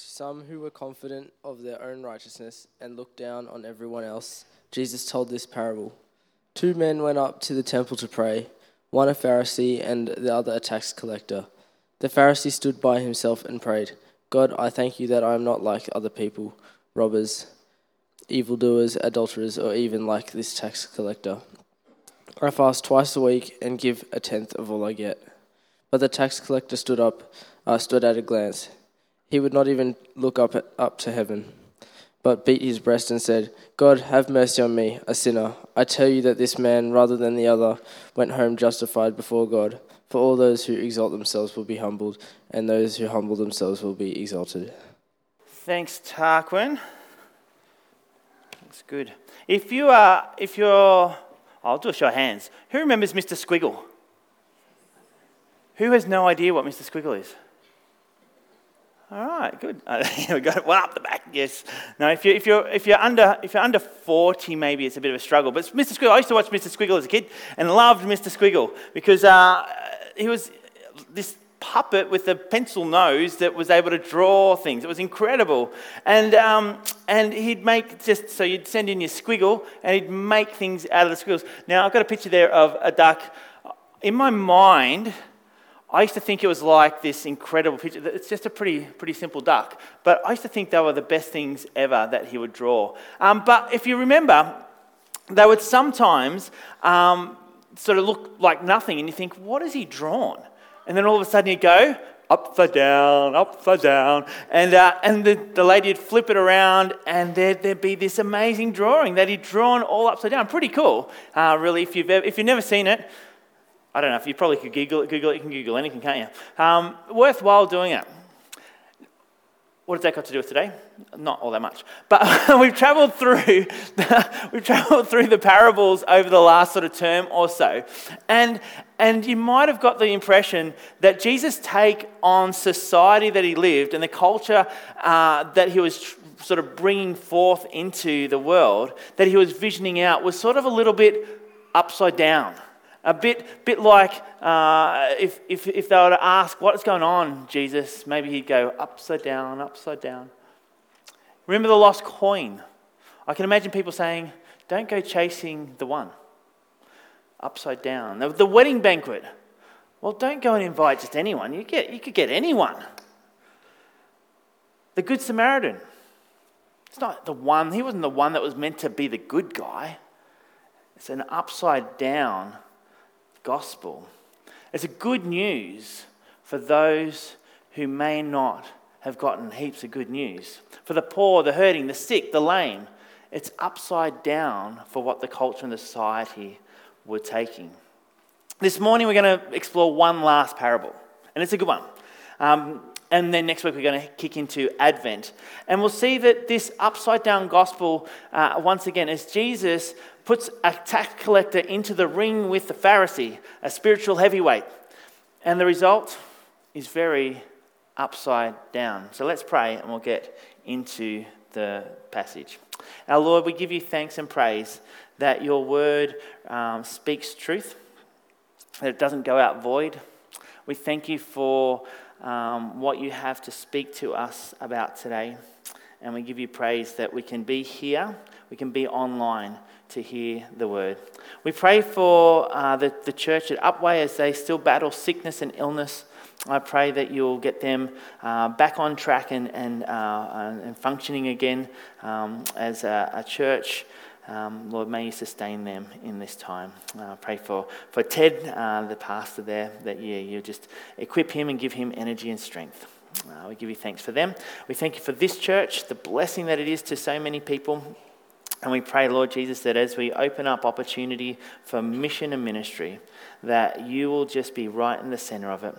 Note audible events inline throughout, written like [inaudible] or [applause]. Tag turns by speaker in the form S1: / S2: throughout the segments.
S1: To some who were confident of their own righteousness and looked down on everyone else, Jesus told this parable. Two men went up to the temple to pray, one a Pharisee and the other a tax collector. The Pharisee stood by himself and prayed, God, I thank you that I am not like other people, robbers, evildoers, adulterers, or even like this tax collector. I fast twice a week and give a tenth of all I get. But the tax collector stood up, uh, stood at a glance. He would not even look up, up to heaven, but beat his breast and said, God, have mercy on me, a sinner. I tell you that this man, rather than the other, went home justified before God. For all those who exalt themselves will be humbled, and those who humble themselves will be exalted.
S2: Thanks, Tarquin. That's good. If you are, if you're, I'll do a show of hands. Who remembers Mr. Squiggle? Who has no idea what Mr. Squiggle is? All right, good. [laughs] We got one up the back. Yes. No, if you're, if you're, if you're under if you're under 40, maybe it's a bit of a struggle. But Mr. Squiggle, I used to watch Mr. Squiggle as a kid and loved Mr. Squiggle because uh, he was this puppet with a pencil nose that was able to draw things. It was incredible. And, um, and he'd make just, so you'd send in your squiggle and he'd make things out of the squiggles. Now, I've got a picture there of a duck. In my mind, I used to think it was like this incredible picture. It's just a pretty, pretty simple duck. But I used to think they were the best things ever that he would draw. Um, but if you remember, they would sometimes um, sort of look like nothing, and you think, what has he drawn? And then all of a sudden you go, upside down, upside down. And, uh, and the, the lady would flip it around, and there'd, there'd be this amazing drawing that he'd drawn all upside down. Pretty cool, uh, really. If you've, ever, if you've never seen it, I don't know if you probably could Google it. Google it. You can Google anything, can't you? Um, worthwhile doing it. What has that got to do with today? Not all that much. But [laughs] we've travelled through the, [laughs] we've travelled through the parables over the last sort of term or so, and and you might have got the impression that Jesus' take on society that he lived and the culture uh, that he was tr- sort of bringing forth into the world, that he was visioning out, was sort of a little bit upside down. A bit, bit like uh, if, if, if they were to ask, What's going on, Jesus? Maybe he'd go, Upside down, upside down. Remember the lost coin? I can imagine people saying, Don't go chasing the one. Upside down. The, the wedding banquet. Well, don't go and invite just anyone. You, get, you could get anyone. The Good Samaritan. It's not the one, he wasn't the one that was meant to be the good guy. It's an upside down gospel. It's a good news for those who may not have gotten heaps of good news. For the poor, the hurting, the sick, the lame, it's upside down for what the culture and the society were taking. This morning, we're going to explore one last parable, and it's a good one. Um, and then next week, we're going to kick into Advent. And we'll see that this upside down gospel, uh, once again, as Jesus puts a tax collector into the ring with the Pharisee, a spiritual heavyweight. And the result is very upside down. So let's pray and we'll get into the passage. Our Lord, we give you thanks and praise that your word um, speaks truth, that it doesn't go out void. We thank you for um, what you have to speak to us about today. And we give you praise that we can be here, we can be online to hear the word. We pray for uh, the, the church at Upwey as they still battle sickness and illness. I pray that you'll get them uh, back on track and, and, uh, and functioning again um, as a, a church. Um, Lord, may you sustain them in this time. Uh, pray for, for Ted, uh, the pastor there, that yeah, you just equip him and give him energy and strength. Uh, we give you thanks for them. We thank you for this church, the blessing that it is to so many people. And we pray, Lord Jesus, that as we open up opportunity for mission and ministry, that you will just be right in the center of it.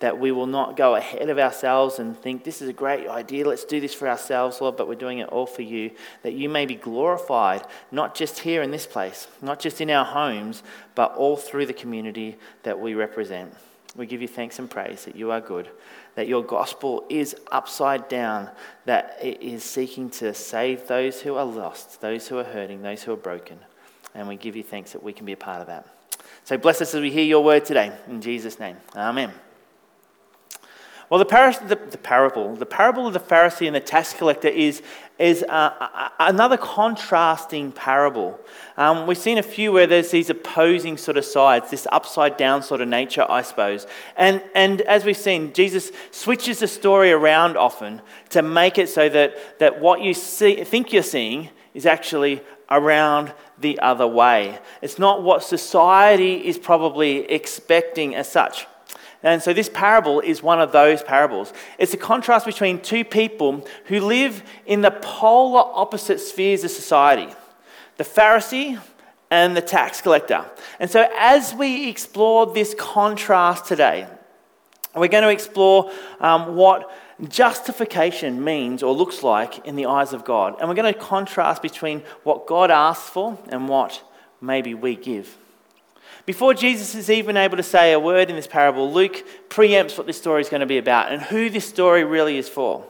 S2: That we will not go ahead of ourselves and think, this is a great idea, let's do this for ourselves, Lord, but we're doing it all for you. That you may be glorified, not just here in this place, not just in our homes, but all through the community that we represent. We give you thanks and praise that you are good that your gospel is upside down, that it is seeking to save those who are lost, those who are hurting, those who are broken. And we give you thanks that we can be a part of that. So bless us as we hear your word today. In Jesus' name. Amen. Well, the, par- the, the, parable, the parable of the Pharisee and the tax collector is, is uh, another contrasting parable. Um, we've seen a few where there's these opposing sort of sides, this upside down sort of nature, I suppose. And, and as we've seen, Jesus switches the story around often to make it so that, that what you see, think you're seeing is actually around the other way. It's not what society is probably expecting as such. And so this parable is one of those parables. It's a contrast between two people who live in the polar opposite spheres of society the Pharisee and the tax collector. And so as we explore this contrast today, we're going to explore um, what justification means or looks like in the eyes of God. And we're going to contrast between what God asks for and what maybe we give. Before Jesus is even able to say a word in this parable, Luke preempts what this story is going to be about and who this story really is for.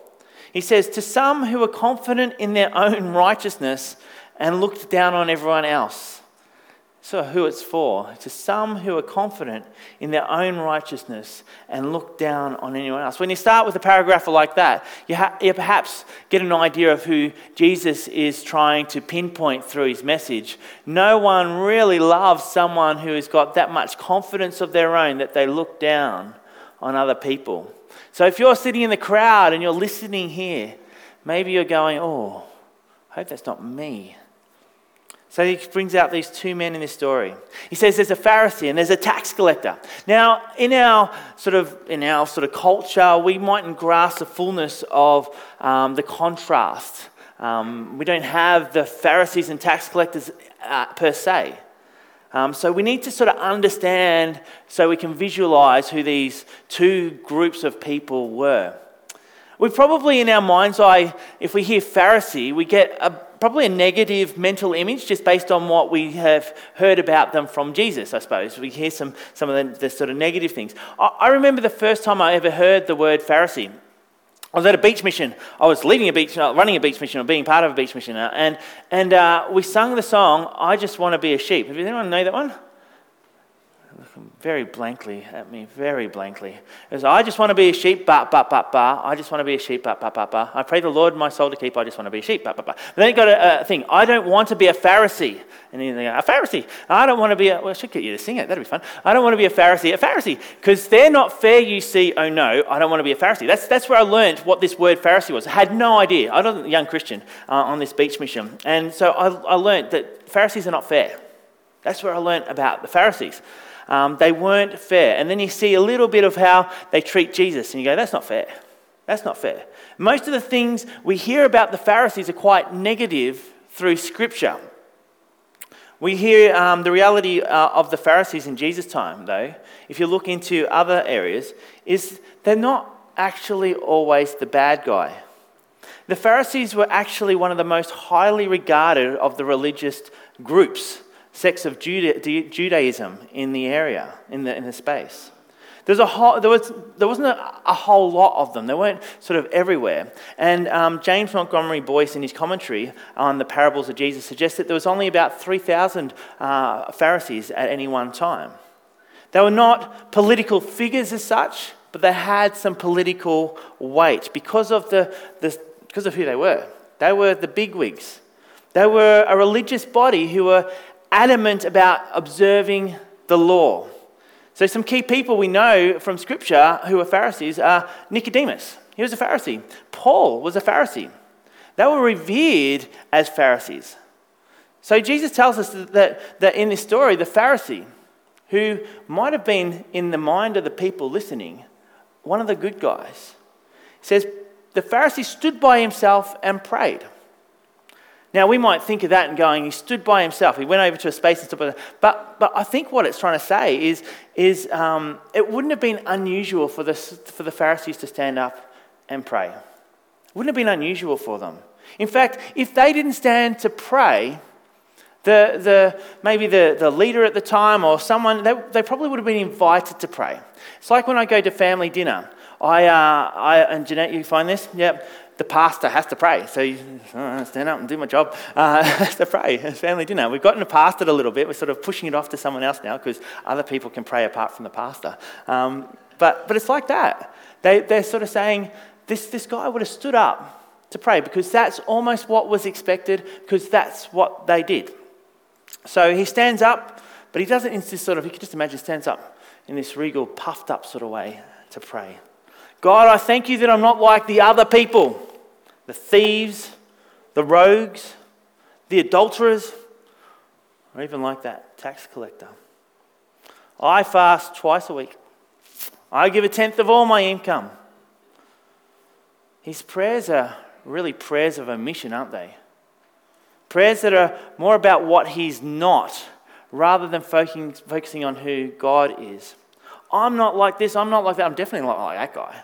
S2: He says, To some who are confident in their own righteousness and looked down on everyone else. So, who it's for? To some who are confident in their own righteousness and look down on anyone else. When you start with a paragraph like that, you, ha- you, perhaps get an idea of who Jesus is trying to pinpoint through his message. No one really loves someone who has got that much confidence of their own that they look down on other people. So, if you're sitting in the crowd and you're listening here, maybe you're going, Oh, I hope that's not me. So he brings out these two men in this story. He says there's a Pharisee and there's a tax collector. Now, in our sort of in our sort of culture, we mightn't grasp the fullness of um, the contrast. Um, we don't have the Pharisees and tax collectors uh, per se. Um, so we need to sort of understand so we can visualize who these two groups of people were. We probably, in our mind's eye, if we hear Pharisee, we get a probably a negative mental image just based on what we have heard about them from Jesus, I suppose. We hear some, some of the, the sort of negative things. I, I, remember the first time I ever heard the word Pharisee. I was at a beach mission. I was leading a beach, uh, running a beach mission, or being part of a beach mission, and and uh, we sung the song "I Just Want to Be a Sheep." Does anyone know that one? Very blankly at me, very blankly. It I just want to be a sheep, ba, ba, ba, ba. I just want to be a sheep, ba, ba, ba, ba. I pray the Lord my soul to keep, I just want to be a sheep, ba, ba, ba. But then you got a, a, thing, I don't want to be a Pharisee. And then go, a Pharisee. I don't want to be a, well, I should get you to sing it, that'd be fun. I don't want to be a Pharisee, a Pharisee. Because they're not fair, you see, oh no, I don't want to be a Pharisee. That's, that's where I learned what this word Pharisee was. I had no idea. I was a young Christian uh, on this beach mission. And so I, I learned that Pharisees are not fair. That's where I learned about the Pharisees. Um, they weren't fair. And then you see a little bit of how they treat Jesus, and you go, that's not fair. That's not fair. Most of the things we hear about the Pharisees are quite negative through Scripture. We hear um, the reality uh, of the Pharisees in Jesus' time, though, if you look into other areas, is they're not actually always the bad guy. The Pharisees were actually one of the most highly regarded of the religious groups sects of Juda- Judaism in the area, in the, in the space. There's a whole, there, was, there wasn't a, a, whole lot of them. They weren't sort of everywhere. And um, James Montgomery Boice, in his commentary on the parables of Jesus, suggests that there was only about 3,000 uh, Pharisees at any one time. They were not political figures as such, but they had some political weight because of, the, the, because of who they were. They were the bigwigs. They were a religious body who were adamant about observing the law. So, some key people we know from Scripture who are Pharisees are Nicodemus. He was a Pharisee. Paul was a Pharisee. They were revered as Pharisees. So, Jesus tells us that, that in this story, the Pharisee, who might have been in the mind of the people listening, one of the good guys, says, The Pharisee stood by himself and prayed. Now, we might think of that and going, he stood by himself. He went over to a space and stood by But, but I think what it's trying to say is, is um, it wouldn't have been unusual for the, for the Pharisees to stand up and pray. It wouldn't have been unusual for them. In fact, if they didn't stand to pray, the, the, maybe the, the leader at the time or someone, they, they probably would have been invited to pray. It's like when I go to family dinner. I, uh, I and Jeanette, you find this? Yep the pastor has to pray. So you oh, stand up and do my job. Uh, [laughs] has to pray. Family dinner. We've gotten past it a little bit. We're sort of pushing it off to someone else now because other people can pray apart from the pastor. Um, But, but it's like that. They, they're sort of saying, this, this guy would have stood up to pray because that's almost what was expected, because that's what they did. So he stands up, but he doesn't sort of, you can just imagine, stands up in this regal, puffed up sort of way to pray. God, I thank you that I'm not like the other people, the thieves, the rogues, the adulterers, or even like that tax collector. I fast twice a week. I give a tenth of all my income. His prayers are really prayers of omission, aren't they? Prayers that are more about what he's not rather than focusing on who God is. I'm not like this, I'm not like that, I'm definitely not like that guy.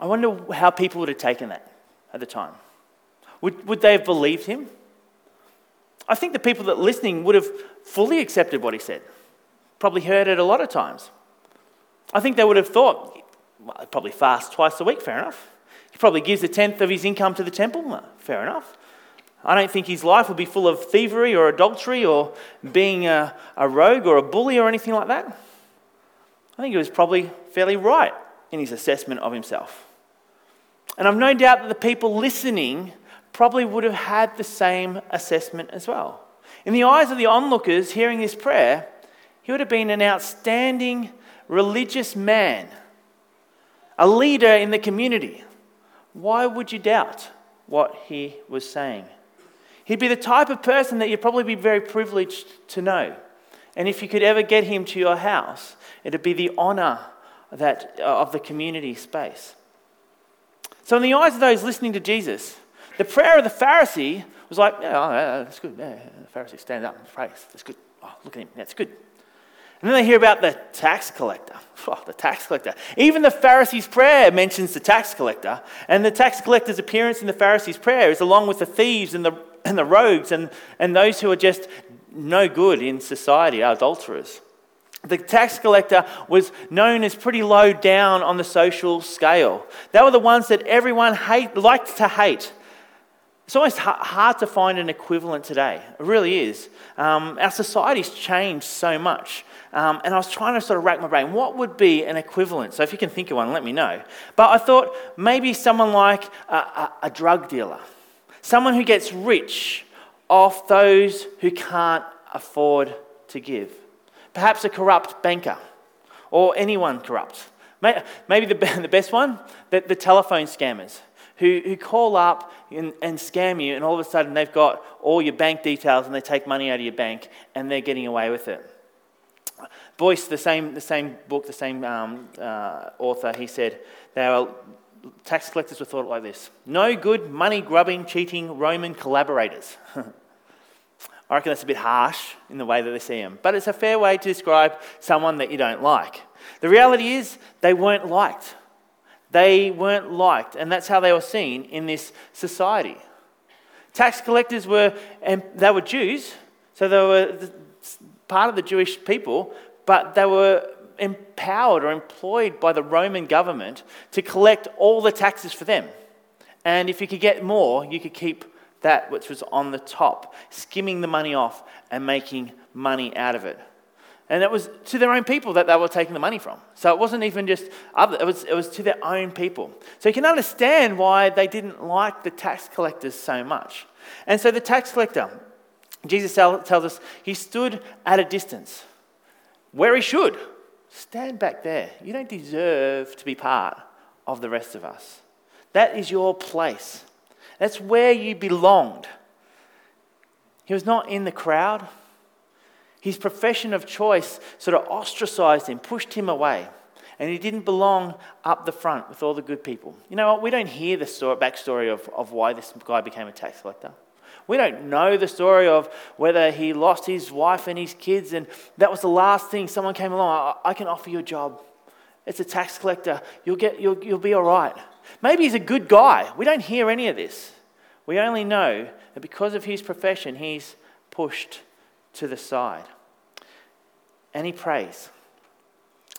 S2: I wonder how people would have taken that at the time. Would, would they have believed him? I think the people that listening would have fully accepted what he said, probably heard it a lot of times. I think they would have thought, well, probably fast twice a week, fair enough. He probably gives a tenth of his income to the temple, fair enough. I don't think his life would be full of thievery or adultery or being a, a rogue or a bully or anything like that. I think he was probably fairly right in his assessment of himself. And I've no doubt that the people listening probably would have had the same assessment as well. In the eyes of the onlookers hearing this prayer, he would have been an outstanding religious man, a leader in the community. Why would you doubt what he was saying? He'd be the type of person that you'd probably be very privileged to know. And if you could ever get him to your house, it'd be the honor that, uh, of the community space. So, in the eyes of those listening to Jesus, the prayer of the Pharisee was like, yeah, oh, that's good. Yeah, the Pharisee stands up and prays. That's good. Oh, look at him. That's good. And then they hear about the tax collector. [laughs] Oh, the tax collector. Even the Pharisee's prayer mentions the tax collector. And the tax collector's appearance in the Pharisee's prayer is along with the thieves and the, and the rogues and, and those who are just no good in society, adulterers. The tax collector was known as pretty low down on the social scale. They were the ones that everyone hate, liked to hate. It's almost hard to find an equivalent today. It really is. Um, our society's changed so much. Um, and I was trying to sort of rack my brain. What would be an equivalent? So if you can think of one, let me know. But I thought maybe someone like a, a, a drug dealer, someone who gets rich off those who can't afford to give. Perhaps a corrupt banker or anyone corrupt. Maybe [laughs] the, best one, the, the telephone scammers who, who call up and, and scam you, and all of a sudden they've got all your bank details and they take money out of your bank and they're getting away with it. Boice, the same, the same book, the same um, uh, author, he said, they were, tax collectors were thought like this no good, money grubbing, cheating Roman collaborators. [laughs] I reckon that's a bit harsh in the way that they see them, but it's a fair way to describe someone that you don't like. The reality is, they weren't liked. They weren't liked, and that's how they were seen in this society. Tax collectors were, and they were Jews, so they were part of the Jewish people, but they were empowered or employed by the Roman government to collect all the taxes for them. And if you could get more, you could keep that which was on the top, skimming the money off and making money out of it. And it was to their own people that they were taking the money from. So it wasn't even just other, it was, it was to their own people. So you can understand why they didn't like the tax collectors so much. And so the tax collector, Jesus tells us, he stood at a distance where he should. Stand back there. You don't deserve to be part of the rest of us. That is your place. That's where you belonged. He was not in the crowd. His profession of choice sort of ostracized him, pushed him away. And he didn't belong up the front with all the good people. You know what? We don't hear the story, backstory of, of why this guy became a tax collector. We don't know the story of whether he lost his wife and his kids, and that was the last thing someone came along. I, I can offer you a job. It's a tax collector. You'll, get, you'll, you'll be all right. Maybe he's a good guy. We don't hear any of this. We only know that because of his profession, he's pushed to the side and he prays.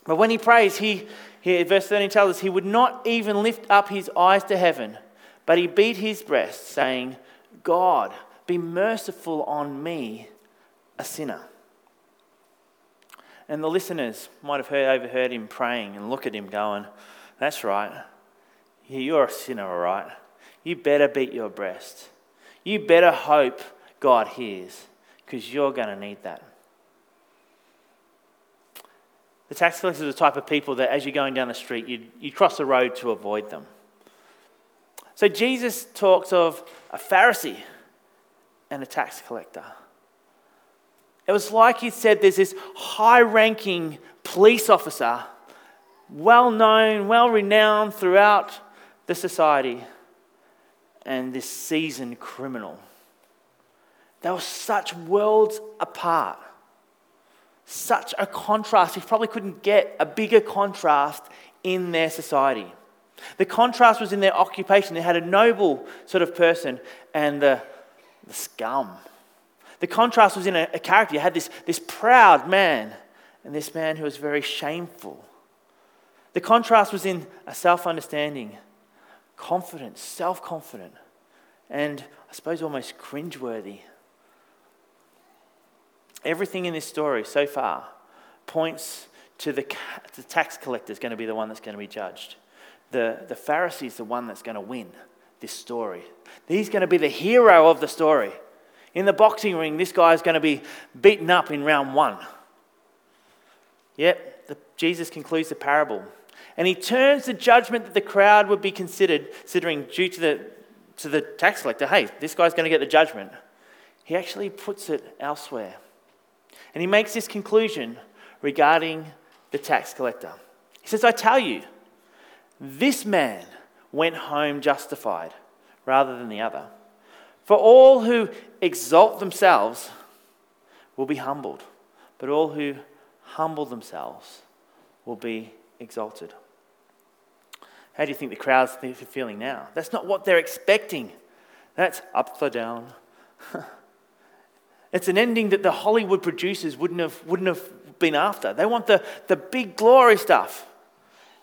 S2: But when he prays, he, he, verse 13 tells us, he would not even lift up his eyes to heaven, but he beat his breast, saying, God, be merciful on me, a sinner. And the listeners might have heard, overheard him praying and look at him going, That's right. You're a sinner, all right. You better beat your breast. You better hope God hears because you're going to need that. The tax collectors are the type of people that, as you're going down the street, you you cross the road to avoid them. So Jesus talks of a Pharisee and a tax collector. It was like he said there's this high ranking police officer, well known, well renowned throughout the society, and this seasoned criminal. They were such worlds apart, such a contrast. You probably couldn't get a bigger contrast in their society. The contrast was in their occupation. They had a noble sort of person and the, the scum. The contrast was in a, a character. You had this, this proud man and this man who was very shameful. The contrast was in a self understanding, confident, self confident, and I suppose almost cringeworthy. Everything in this story so far points to the, the tax collector is going to be the one that's going to be judged. The, the Pharisee is the one that's going to win this story. He's going to be the hero of the story. In the boxing ring, this guy is going to be beaten up in round one. Yet, the, Jesus concludes the parable. And he turns the judgment that the crowd would be considered, considering due to the, to the tax collector, hey, this guy's going to get the judgment. He actually puts it elsewhere. And he makes this conclusion regarding the tax collector. He says, I tell you, this man went home justified rather than the other. For all who exalt themselves will be humbled, but all who humble themselves will be exalted. How do you think the crowd's are feeling now? That's not what they're expecting. That's up upside down. [laughs] it's an ending that the Hollywood producers wouldn't have, wouldn't have been after. They want the, the big glory stuff.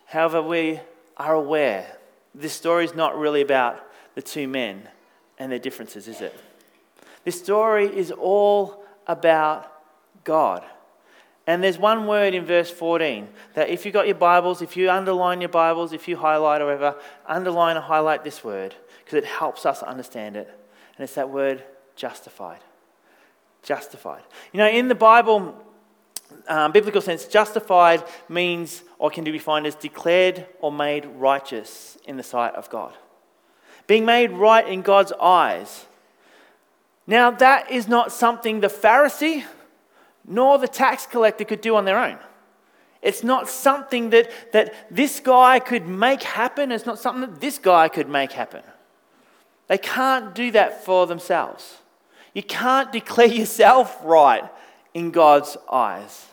S2: However, we are aware this story is not really about the two men and their differences, is it? This story is all about God. And there's one word in verse 14 that if you've got your Bibles, if you underline your Bibles, if you highlight or whatever, underline or highlight this word because it helps us understand it. And it's that word justified. Justified. You know, in the Bible, um, biblical sense, justified means or can be defined as declared or made righteous in the sight of God. Being made right in God's eyes. Now, that is not something the Pharisee nor the tax collector could do on their own. It's not something that, that this guy could make happen. It's not something that this guy could make happen. They can't do that for themselves. You can't declare [laughs] yourself right in God's eyes.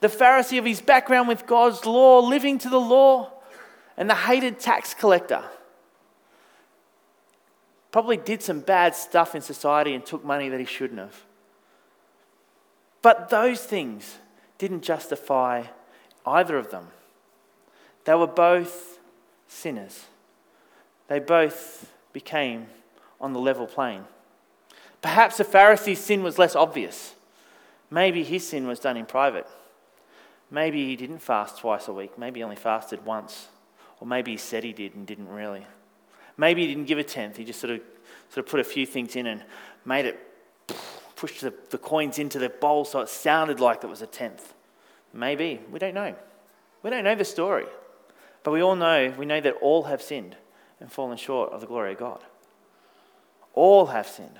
S2: The Pharisee of his background with God's law, living to the law, and the hated tax collector probably did some bad stuff in society and took money that he shouldn't have. But those things didn't justify either of them. They were both sinners. They both became on the level plane. Perhaps the Pharisee's sin was less obvious. Maybe his sin was done in private. Maybe he didn't fast twice a week. Maybe he only fasted once. Or maybe he said he did and didn't really. Maybe he didn't give a tenth. He just sort of, sort of put a few things in and made it, pushed the, the coins into the bowl so it sounded like it was a tenth. Maybe. We don't know. We don't know the story. But we all know, we know that all have sinned and fallen short of the glory of God. All have sinned.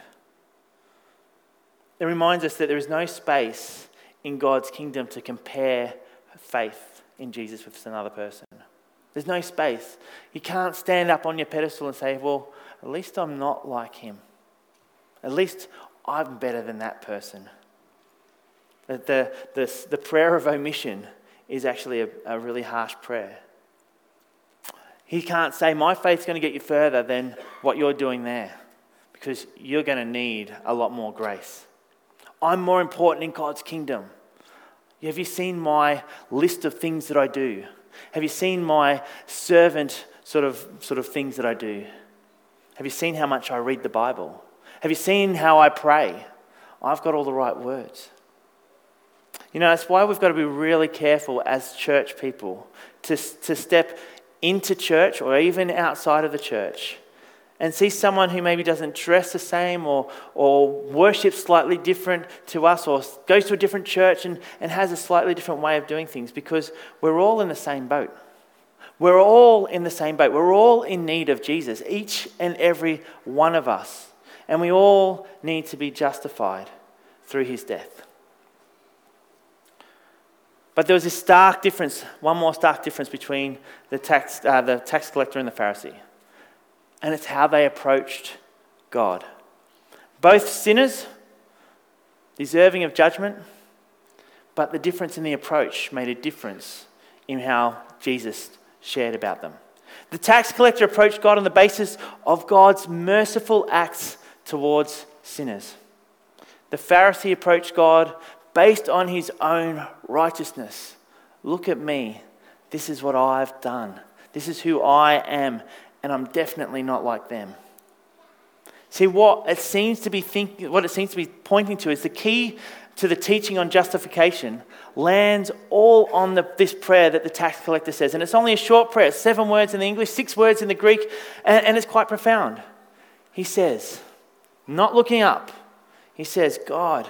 S2: It reminds us that there is no space in God's kingdom to compare faith in Jesus with another person. There's no space. You can't stand up on your pedestal and say, Well, at least I'm not like him. At least I'm better than that person. The, the, the, the prayer of omission is actually a, a really harsh prayer. He can't say, My faith's going to get you further than what you're doing there because you're going to need a lot more grace. I'm more important in God's kingdom. Have you seen my list of things that I do? Have you seen my servant sort of, sort of things that I do? Have you seen how much I read the Bible? Have you seen how I pray? I've got all the right words. You know, that's why we've got to be really careful as church people to, to step into church or even outside of the church and see someone who maybe doesn't dress the same or, or worships slightly different to us or goes to a different church and, and has a slightly different way of doing things because we're all in the same boat. We're all in the same boat. We're all in need of Jesus, each and every one of us. And we all need to be justified through his death. But there was this stark difference, one more stark difference between the tax, uh, the tax collector and the Pharisee and it's how they approached God. Both sinners, deserving of judgment, but the difference in the approach made a difference in how Jesus shared about them. The tax collector approached God on the basis of God's merciful acts towards sinners. The Pharisee approached God based on his own righteousness. Look at me. This is what I've done. This is who I am and I'm definitely not like them. See, what it seems to be thinking, what it seems to be pointing to is the key to the teaching on justification lands all on the, this prayer that the tax collector says. And it's only a short prayer, seven words in the English, six words in the Greek, and, and it's quite profound. He says, not looking up, he says, God,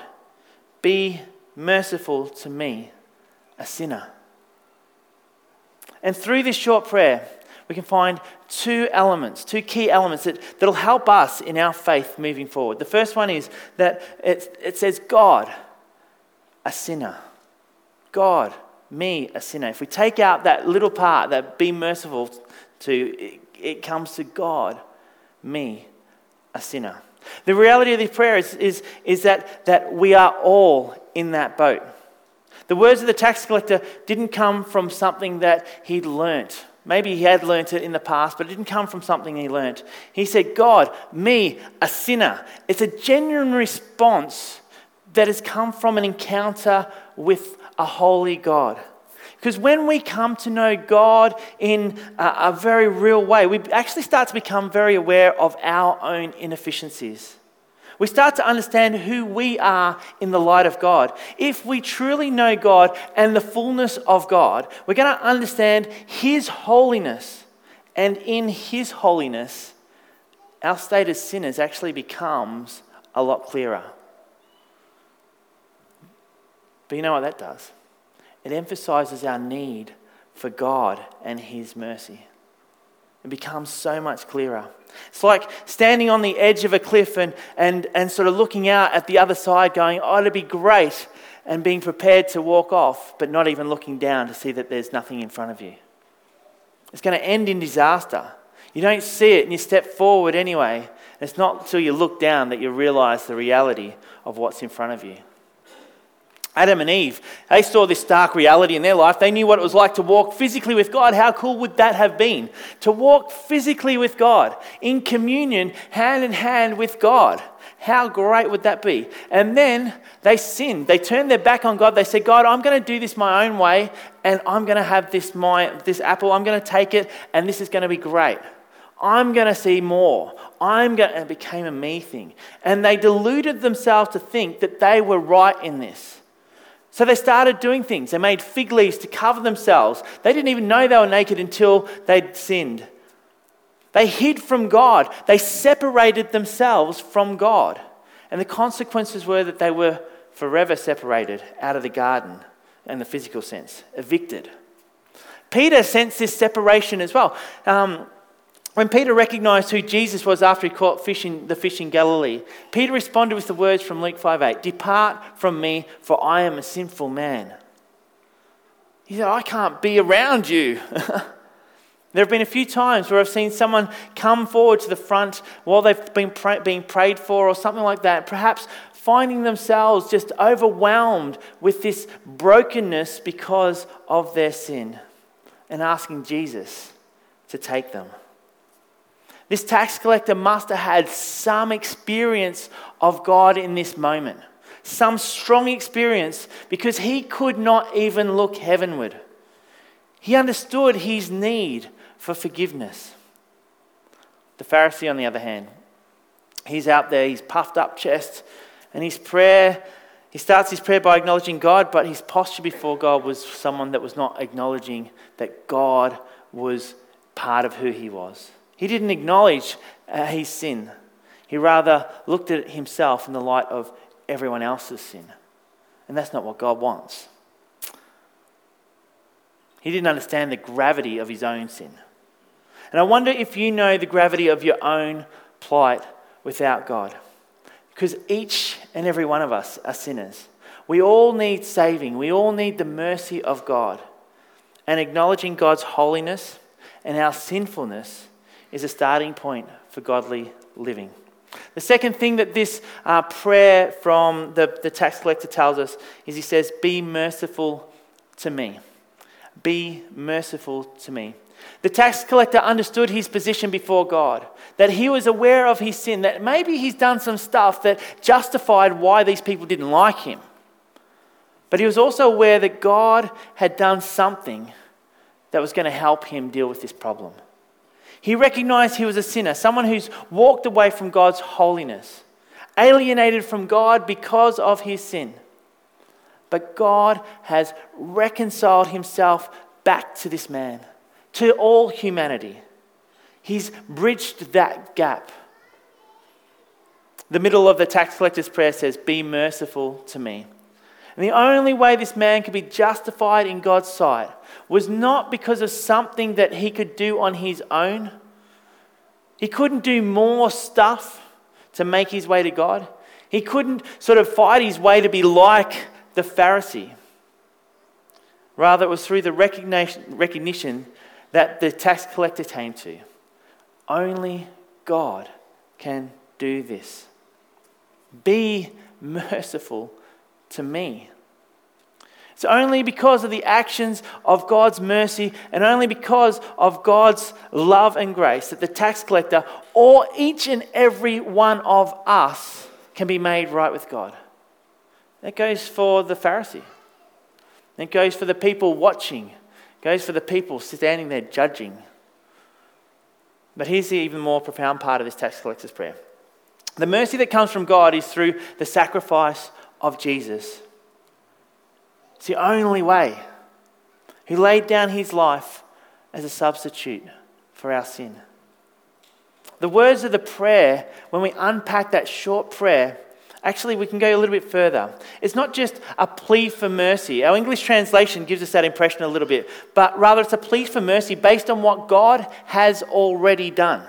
S2: be merciful to me, a sinner. And through this short prayer, we can find two elements, two key elements that, that'll help us in our faith moving forward. The first one is that it, it says, God, a sinner. God, me, a sinner. If we take out that little part, that be merciful to, it, it comes to God, me, a sinner. The reality of this prayer is, is, is that, that we are all in that boat. The words of the tax collector didn't come from something that he'd learnt Maybe he had learnt it in the past, but it didn't come from something he learnt. He said, God, me, a sinner. It's a genuine response that has come from an encounter with a holy God. Because when we come to know God in a, a, very real way, we actually start to become very aware of our own inefficiencies we start to understand who we are in the light of God. If we truly know God and the fullness of God, we're going to understand His holiness. And in His holiness, our state as sinners actually becomes a lot clearer. But you know what that does? It emphasizes our need for God and His mercy. It becomes so much clearer. It's like standing on the edge of a cliff and, and, and sort of looking out at the other side, going, Oh, it'd be great, and being prepared to walk off, but not even looking down to see that there's nothing in front of you. It's going to end in disaster. You don't see it and you step forward anyway. It's not until you look down that you realize the reality of what's in front of you. Adam and Eve, they saw this dark reality in their life. They knew what it was like to walk physically with God. How cool would that have been? To walk physically with God, in communion, hand in hand with God. How great would that be? And then they sinned. They turned their back on God. They said, God, I'm going to do this my own way, and I'm going to have this, my, this apple. I'm going to take it, and this is going to be great. I'm going to see more. I'm going to, it became a me thing. And they deluded themselves to think that they were right in this. So they started doing things. They made fig leaves to cover themselves. They didn't even know they were naked until they'd sinned. They hid from God. They separated themselves from God. And the consequences were that they were forever separated out of the garden in the physical sense, evicted. Peter sensed this separation as well. Um, when Peter recognized who Jesus was after he caught fish in, the fish in Galilee, Peter responded with the words from Luke 5:8, "Depart from me, for I am a sinful man." He said, "I can't be around you." [laughs] there have been a few times where I've seen someone come forward to the front while they've been pray- being prayed for or something like that, perhaps finding themselves just overwhelmed with this brokenness because of their sin and asking Jesus to take them. This tax collector must have had some experience of God in this moment, some strong experience, because he could not even look heavenward. He understood his need for forgiveness. The Pharisee, on the other hand, he's out there, he's puffed up chest, and his prayer He starts his prayer by acknowledging God, but his posture before God was someone that was not acknowledging that God was part of who he was. He didn't acknowledge uh, his sin. He rather looked at himself in the light of everyone else's sin. And that's not what God wants. He didn't understand the gravity of his own sin. And I wonder if you know the gravity of your own plight without God. Because each and every one of us are sinners. We all need saving. We all need the mercy of God. And acknowledging God's holiness and our sinfulness is a starting point for godly living. The second thing that this uh, prayer from the, the tax collector tells us is he says, Be merciful to me. Be merciful to me. The tax collector understood his position before God, that he was aware of his sin, that maybe he's done some stuff that justified why these people didn't like him. But he was also aware that God had done something that was going to help him deal with this problem. He recognized he was a sinner, someone who's walked away from God's holiness, alienated from God because of his sin. But God has reconciled himself back to this man to all humanity. He's bridged that gap. The middle of the tax collector's prayer says, Be merciful to me. And the only way this man could be justified in God's sight was not because of something that he could do on his own. He couldn't do more stuff to make his way to God. He couldn't sort of fight his way to be like the Pharisee. Rather, it was through the recognition, recognition that the tax collector came to. Only God can do this. Be merciful to me. It's only because of the actions of God's mercy and only because of God's love and grace that the tax collector, or each and every one of us, can be made right with God. That goes for the Pharisee. It goes for the people watching It goes for the people standing there judging. But here's the even more profound part of this tax collector's prayer the mercy that comes from God is through the sacrifice of Jesus. It's the only way. He laid down his life as a substitute for our sin. The words of the prayer, when we unpack that short prayer, Actually, we can go a little bit further. It's not just a plea for mercy. Our English translation gives us that impression a little bit, but rather it's a plea for mercy based on what God has already done.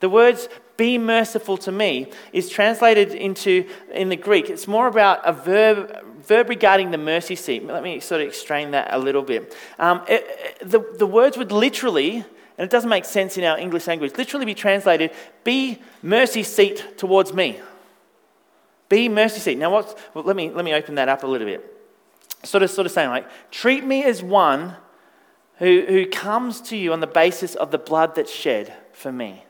S2: The words be merciful to me is translated into in the Greek. It's more about a verb verb regarding the mercy seat. Let me sort of explain that a little bit. Um, it, it, the, the words would literally, and it doesn't make sense in our English language, literally be translated, be mercy seat towards me. Be mercy seat. Now, what's, well, let, me, let me open that up a little bit. Sort of, sort of saying, like, treat me as one who, who comes to you on the basis of the blood that's shed for me.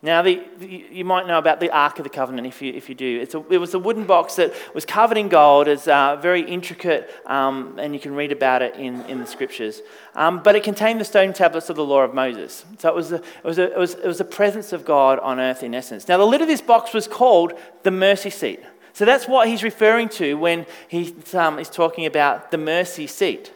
S2: Now, the, you might know about the Ark of the Covenant if you, if you do. A, it was a wooden box that was covered in gold. It's uh, very intricate, um, and you can read about it in, in the scriptures. Um, but it contained the stone tablets of the law of Moses. So it was, a, it, was a, it, was, it was the presence of God on earth in essence. Now, the lid of this box was called the mercy seat. So that's what he's referring to when he um, talking about the mercy seat.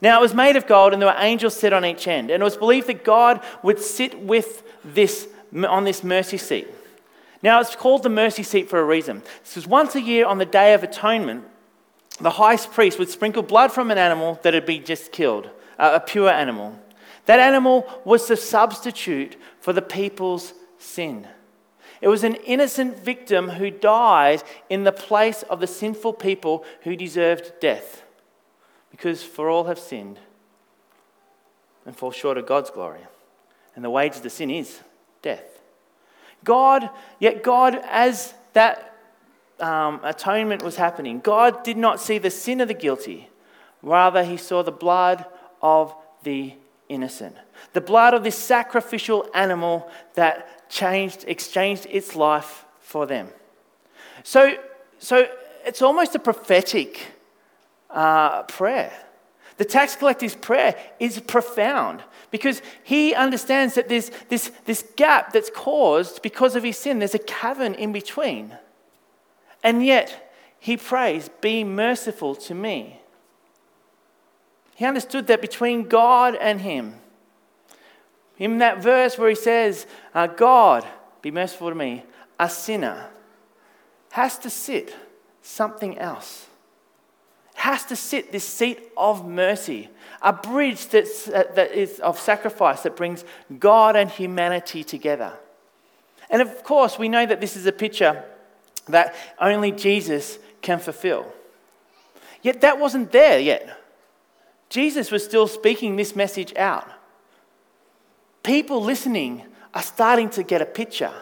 S2: Now, it was made of gold, and there were angels set on each end. And it was believed that God would sit with this on this mercy seat. Now, it's called the mercy seat for a reason. Because once a year on the Day of Atonement, the high priest would sprinkle blood from an animal that had been just killed, uh, a pure animal. That animal was the substitute for the people's sin. It was an innocent victim who died in the place of the sinful people who deserved death. Because for all have sinned and fall short of God's glory. And the wages of the sin is death. God, yet God, as that um, atonement was happening, God did not see the sin of the guilty. Rather, he saw the blood of the innocent. The blood of this sacrificial animal that changed, exchanged its life for them. So, so it's almost a prophetic uh, prayer. The tax collector's prayer is profound because he understands that there's this, this gap that's caused because of his sin. There's a cavern in between. And yet, he prays, Be merciful to me. He understood that between God and him, in that verse where he says, uh, God, be merciful to me, a sinner, has to sit something else. Has to sit this seat of mercy, a bridge that's, uh, that is of sacrifice that brings God and humanity together. And of course, we know that this is a picture that only Jesus can fulfill. Yet that wasn't there yet. Jesus was still speaking this message out. People listening are starting to get a picture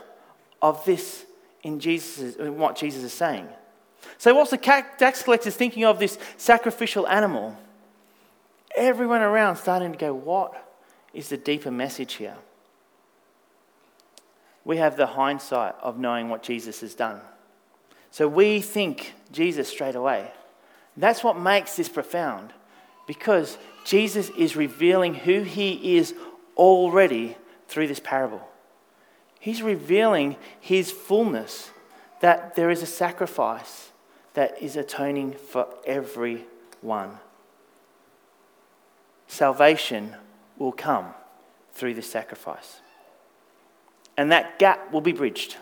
S2: of this in Jesus, in what Jesus is saying. So, whilst the tax collector is thinking of this sacrificial animal, everyone around starting to go, What is the deeper message here? We have the hindsight of knowing what Jesus has done. So we think Jesus straight away. That's what makes this profound because Jesus is revealing who he is already through this parable. He's revealing his fullness that there is a sacrifice that is atoning for everyone. Salvation will come through this sacrifice. And that gap will be bridged.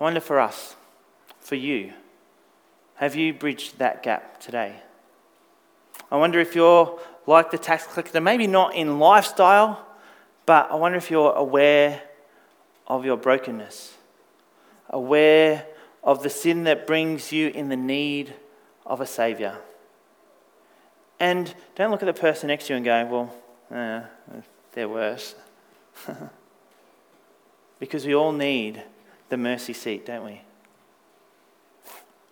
S2: I wonder for us, for you, have you bridged that gap today? I wonder if you're like the tax collector, maybe not in lifestyle, but I wonder if you're aware of your brokenness, aware of the sin that brings you in the need of a Saviour. And don't look at the person next to you and go, well, uh, they're worse. [laughs] because we all need the mercy seat, don't we?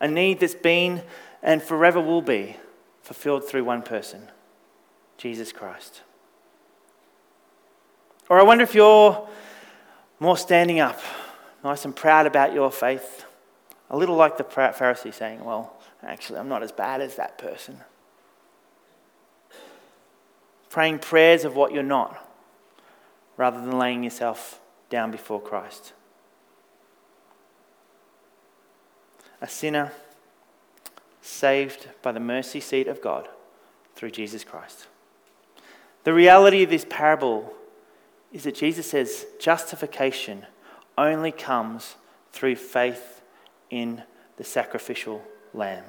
S2: A need that's been and forever will be fulfilled through one person Jesus Christ. Or I wonder if you're more standing up, nice and proud about your faith, a little like the Pharisee saying, Well, actually, I'm not as bad as that person. Praying prayers of what you're not, rather than laying yourself down before Christ. a sinner saved by the mercy seat of God through Jesus Christ. The reality of this parable is that Jesus says justification only comes through faith in the sacrificial lamb.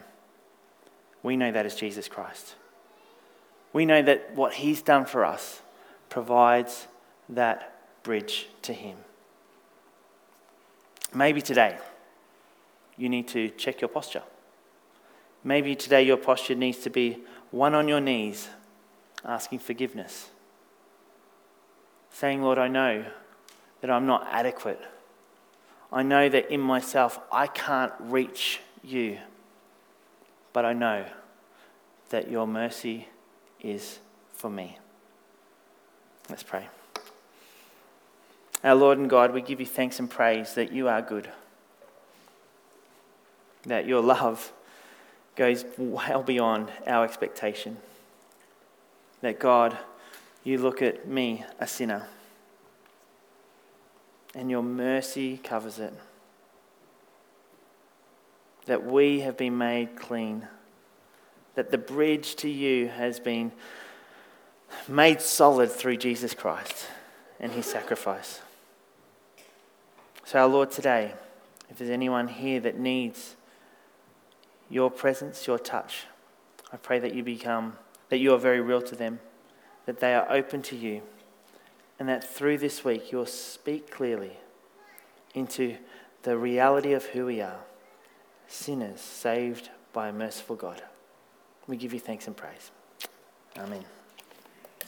S2: We know that as Jesus Christ. We know that what he's done for us provides that bridge to him. Maybe today you need to check your posture. Maybe today your posture needs to be one on your knees, asking forgiveness. Saying, Lord, I know that I'm not adequate. I know that in myself I can't reach you. But I know that your mercy is for me. Let's pray. Our Lord and God, we give you thanks and praise that you are good that your love goes well beyond our expectation. That God, you look at me, a sinner, and your mercy covers it. That we have been made clean. That the bridge to you has been made solid through Jesus Christ and his sacrifice. So, our Lord, today, if there's anyone here that needs your presence, your touch. I pray that you become, that you are very real to them, that they are open to you, and that through this week you'll speak clearly into the reality of who we are sinners saved by a merciful God. We give you thanks and praise. Amen.